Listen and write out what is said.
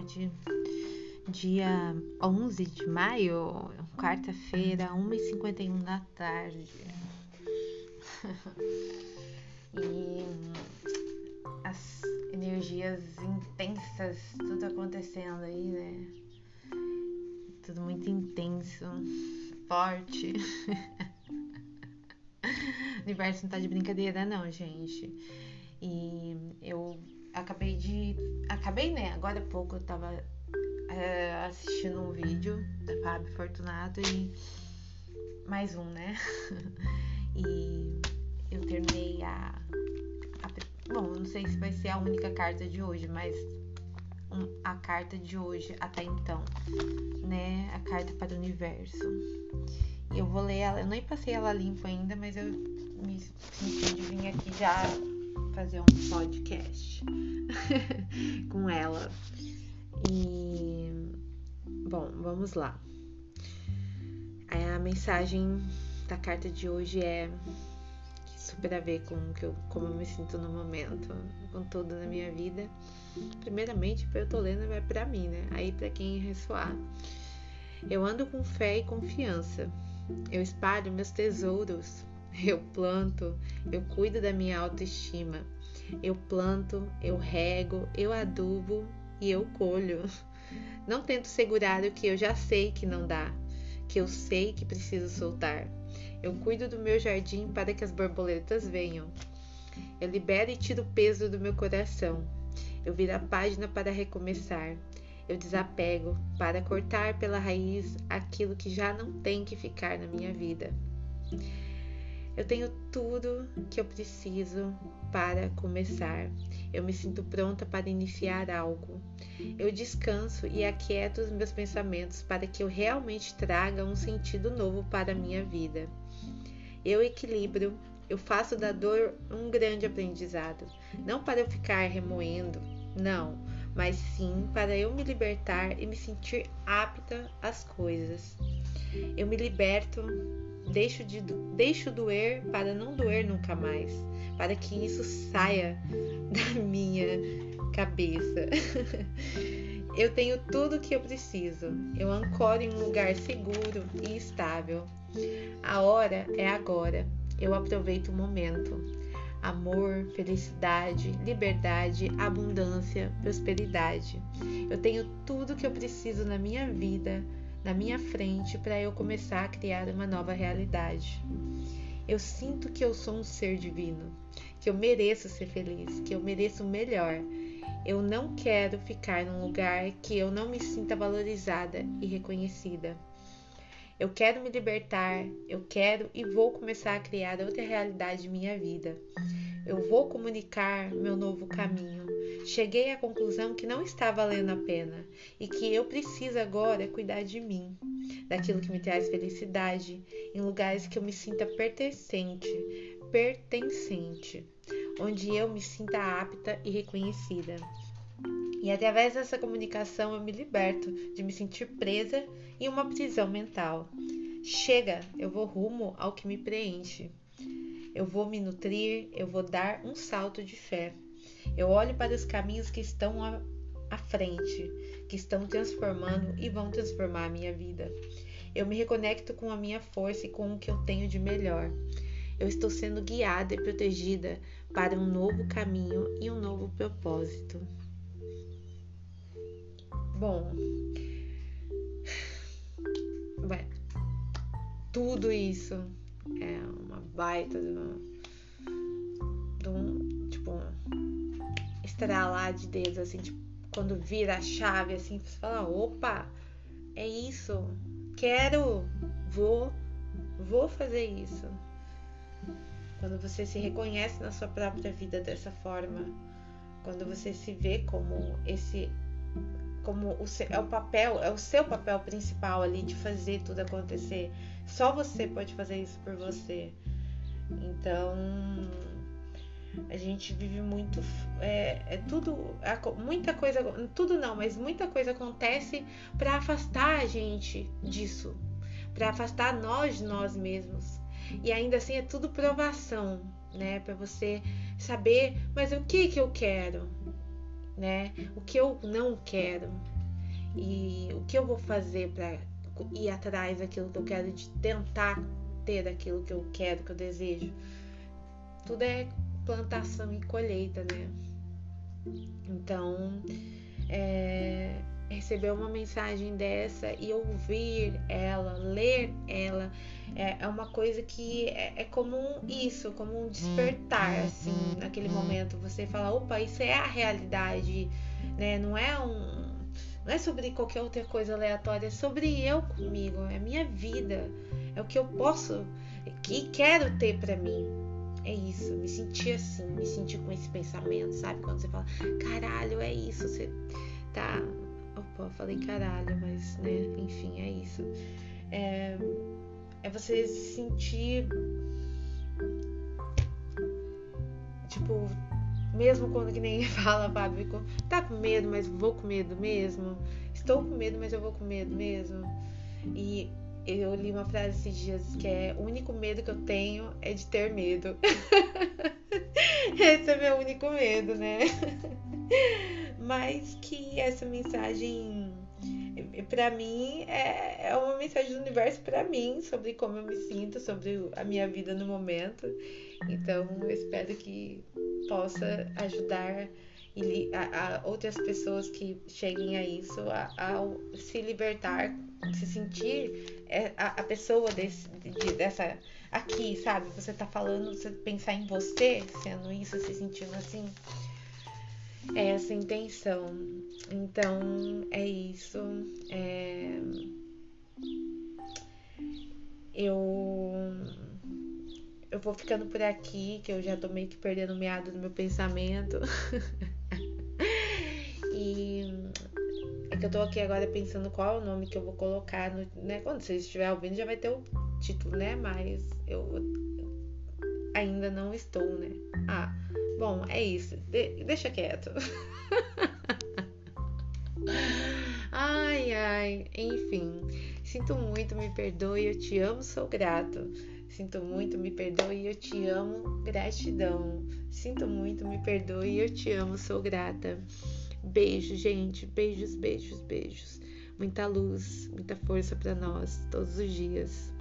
tarde, dia 11 de maio, quarta-feira, 1h51 da tarde. e as energias intensas, tudo acontecendo aí, né? Tudo muito intenso, forte. o universo não tá de brincadeira, não, gente. E eu acabei de. Acabei, né? Agora há pouco eu tava é, assistindo um vídeo da Fábio Fortunato e. Mais um, né? e eu terminei a, a. Bom, não sei se vai ser a única carta de hoje, mas um, a carta de hoje até então, né? A carta para o universo. Eu vou ler ela, eu nem passei ela limpa ainda, mas eu me senti de vir aqui já fazer um podcast com ela. E bom, vamos lá. A mensagem da carta de hoje é super a ver com que eu, como eu me sinto no momento, com tudo na minha vida. Primeiramente, eu tô lendo é para mim, né? Aí para quem ressoar. Eu ando com fé e confiança. Eu espalho meus tesouros eu planto, eu cuido da minha autoestima. Eu planto, eu rego, eu adubo e eu colho. Não tento segurar o que eu já sei que não dá, que eu sei que preciso soltar. Eu cuido do meu jardim para que as borboletas venham. Eu libero e tiro o peso do meu coração. Eu viro a página para recomeçar. Eu desapego para cortar pela raiz aquilo que já não tem que ficar na minha vida. Eu tenho tudo que eu preciso para começar. Eu me sinto pronta para iniciar algo. Eu descanso e aquieto os meus pensamentos para que eu realmente traga um sentido novo para a minha vida. Eu equilibro, eu faço da dor um grande aprendizado, não para eu ficar remoendo, não, mas sim para eu me libertar e me sentir apta às coisas. Eu me liberto Deixo, de, deixo doer para não doer nunca mais, para que isso saia da minha cabeça. eu tenho tudo o que eu preciso. Eu ancoro em um lugar seguro e estável. A hora é agora. Eu aproveito o momento. Amor, felicidade, liberdade, abundância, prosperidade. Eu tenho tudo que eu preciso na minha vida na minha frente para eu começar a criar uma nova realidade. Eu sinto que eu sou um ser divino, que eu mereço ser feliz, que eu mereço o melhor. Eu não quero ficar num lugar que eu não me sinta valorizada e reconhecida. Eu quero me libertar, eu quero e vou começar a criar outra realidade de minha vida. Eu vou comunicar meu novo caminho. Cheguei à conclusão que não está valendo a pena e que eu preciso agora cuidar de mim, daquilo que me traz felicidade, em lugares que eu me sinta pertencente, pertencente, onde eu me sinta apta e reconhecida. E através dessa comunicação eu me liberto de me sentir presa em uma prisão mental. Chega, eu vou rumo ao que me preenche. Eu vou me nutrir, eu vou dar um salto de fé. Eu olho para os caminhos que estão à, à frente, que estão transformando e vão transformar a minha vida. Eu me reconecto com a minha força e com o que eu tenho de melhor. Eu estou sendo guiada e protegida para um novo caminho e um novo propósito. Bom, tudo isso é uma baita de um, de um tipo, estralar de dedos, assim, tipo, quando vira a chave, assim, você fala, opa, é isso, quero, vou, vou fazer isso. Quando você se reconhece na sua própria vida dessa forma, quando você se vê como esse como o seu, é o papel, é o seu papel principal ali de fazer tudo acontecer. Só você pode fazer isso por você. Então, a gente vive muito é, é tudo muita coisa tudo não mas muita coisa acontece para afastar a gente disso para afastar nós de nós mesmos e ainda assim é tudo provação né para você saber mas o que que eu quero né? O que eu não quero. E o que eu vou fazer para ir atrás daquilo que eu quero, de tentar ter aquilo que eu quero, que eu desejo. Tudo é plantação e colheita, né? Então, é, receber uma mensagem dessa e ouvir ela, ler ela, é, é uma coisa que é, é, como um, isso, como um despertar, uhum, assim, uhum, naquele uhum. momento. Você fala, opa, isso é a realidade, né? Não é um. Não é sobre qualquer outra coisa aleatória, é sobre eu comigo, é a minha vida, é o que eu posso e quero ter para mim. É isso, me sentir assim, me sentir com esse pensamento, sabe? Quando você fala, caralho, é isso, você tá. Opa, falei caralho, mas, né, enfim, é isso. É, é você se sentir. Tipo, mesmo quando que nem fala, Fábio, tá com medo, mas vou com medo mesmo. Estou com medo, mas eu vou com medo mesmo. E eu li uma frase esses dias que é: o único medo que eu tenho é de ter medo. Esse é meu único medo, né? Mas que essa mensagem, para mim, é, é uma mensagem do universo para mim sobre como eu me sinto, sobre a minha vida no momento. Então, eu espero que possa ajudar a, a outras pessoas que cheguem a isso, a, a se libertar, se sentir a, a pessoa desse, de, dessa aqui, sabe? Você tá falando, você pensar em você sendo isso, se sentindo assim. É essa intenção. Então é isso. É... Eu eu vou ficando por aqui, que eu já tô meio que perdendo meado no meu pensamento. que eu tô aqui agora pensando qual é o nome que eu vou colocar no, né? Quando vocês estiverem ouvindo já vai ter o título, né? Mas eu ainda não estou, né? Ah, bom, é isso. De deixa quieto. ai, ai, enfim. Sinto muito, me perdoe, eu te amo, sou grato. Sinto muito, me perdoe, eu te amo, gratidão. Sinto muito, me perdoe, eu te amo, sou grata. Beijo, gente. Beijos, beijos, beijos. Muita luz, muita força para nós todos os dias.